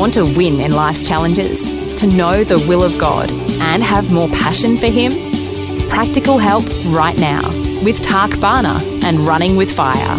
Want to win in life's challenges? To know the will of God and have more passion for Him? Practical help right now with Tak Bhana and Running with Fire.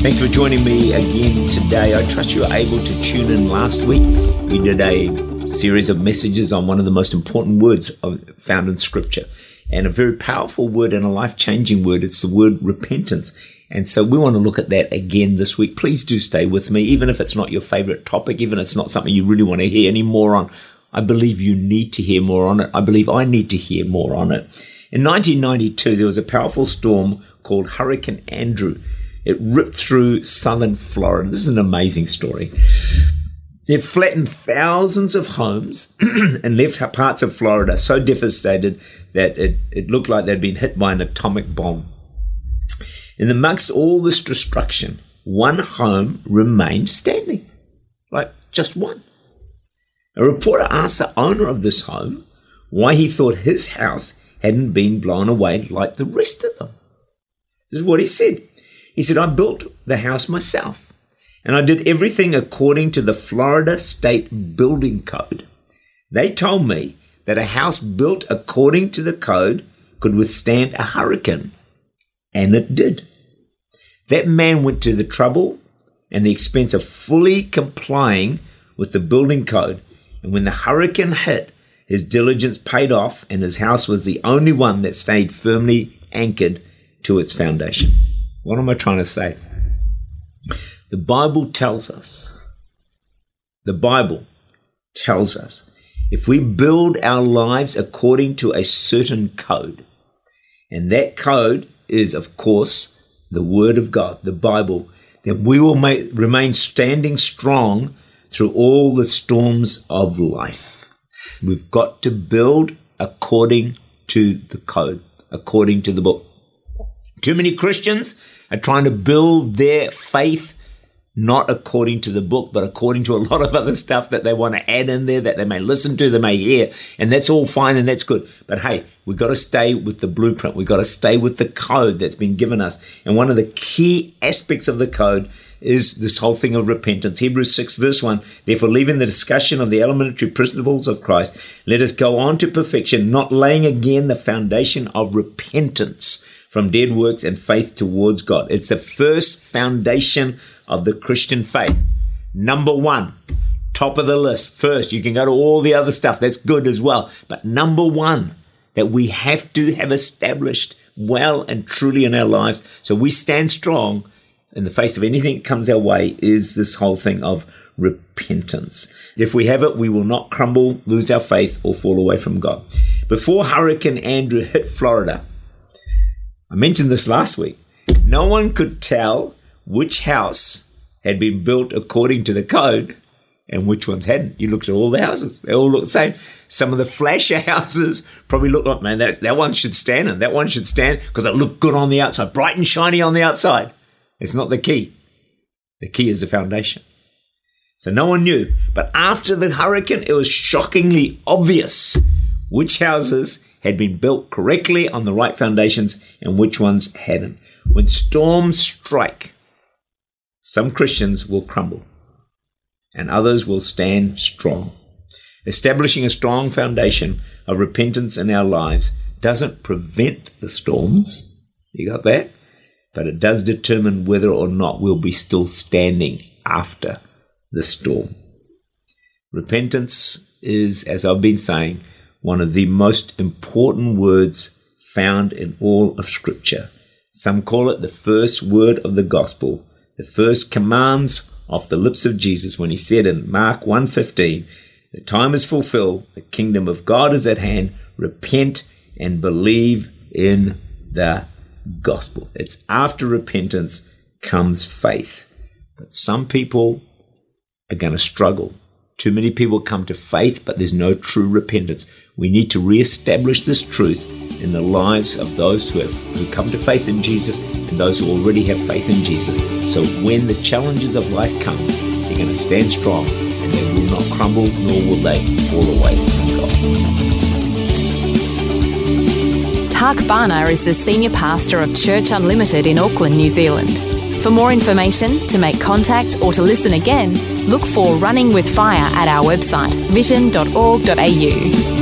Thanks for joining me again today. I trust you were able to tune in last week. We did a series of messages on one of the most important words found in Scripture and a very powerful word and a life changing word. It's the word repentance. And so we want to look at that again this week. Please do stay with me, even if it's not your favorite topic, even if it's not something you really want to hear any more on. I believe you need to hear more on it. I believe I need to hear more on it. In 1992, there was a powerful storm called Hurricane Andrew. It ripped through southern Florida. This is an amazing story. It flattened thousands of homes and left parts of Florida so devastated that it, it looked like they'd been hit by an atomic bomb. In amongst all this destruction, one home remained standing. Like just one. A reporter asked the owner of this home why he thought his house hadn't been blown away like the rest of them. This is what he said. He said, I built the house myself, and I did everything according to the Florida State Building Code. They told me that a house built according to the code could withstand a hurricane, and it did. That man went to the trouble and the expense of fully complying with the building code. And when the hurricane hit, his diligence paid off, and his house was the only one that stayed firmly anchored to its foundation. What am I trying to say? The Bible tells us, the Bible tells us, if we build our lives according to a certain code, and that code is, of course, the Word of God, the Bible, then we will make, remain standing strong through all the storms of life. We've got to build according to the code, according to the book. Too many Christians are trying to build their faith not according to the book, but according to a lot of other stuff that they want to add in there that they may listen to, they may hear, and that's all fine and that's good. But hey, we've got to stay with the blueprint. We've got to stay with the code that's been given us. And one of the key aspects of the code is this whole thing of repentance. Hebrews 6 verse 1, therefore leaving the discussion of the elementary principles of Christ, let us go on to perfection, not laying again the foundation of repentance from dead works and faith towards God. It's the first foundation of the Christian faith. Number one, top of the list. First, you can go to all the other stuff. That's good as well. But number one, that we have to have established well and truly in our lives so we stand strong in the face of anything that comes our way is this whole thing of repentance. If we have it, we will not crumble, lose our faith, or fall away from God. Before Hurricane Andrew hit Florida, I mentioned this last week, no one could tell which house had been built according to the code and which ones hadn't. You looked at all the houses; they all look the same. Some of the flasher houses probably looked like, man, that that one should stand, and that one should stand because it looked good on the outside, bright and shiny on the outside. It's not the key. The key is the foundation. So no one knew. But after the hurricane, it was shockingly obvious which houses had been built correctly on the right foundations and which ones hadn't. When storms strike, some Christians will crumble and others will stand strong. Establishing a strong foundation of repentance in our lives doesn't prevent the storms. You got that? But it does determine whether or not we'll be still standing after the storm. Repentance is, as I've been saying, one of the most important words found in all of Scripture. Some call it the first word of the gospel the first commands off the lips of Jesus when he said in Mark 1:15, "The time is fulfilled, the kingdom of God is at hand. Repent and believe in the gospel." It's after repentance comes faith. But some people are going to struggle. Too many people come to faith, but there's no true repentance. We need to re-establish this truth in the lives of those who have who come to faith in Jesus and those who already have faith in Jesus. So when the challenges of life come, they're going to stand strong and they will not crumble nor will they fall away from God. Tak Bhana is the senior pastor of Church Unlimited in Auckland, New Zealand. For more information, to make contact, or to listen again, look for Running with Fire at our website, vision.org.au.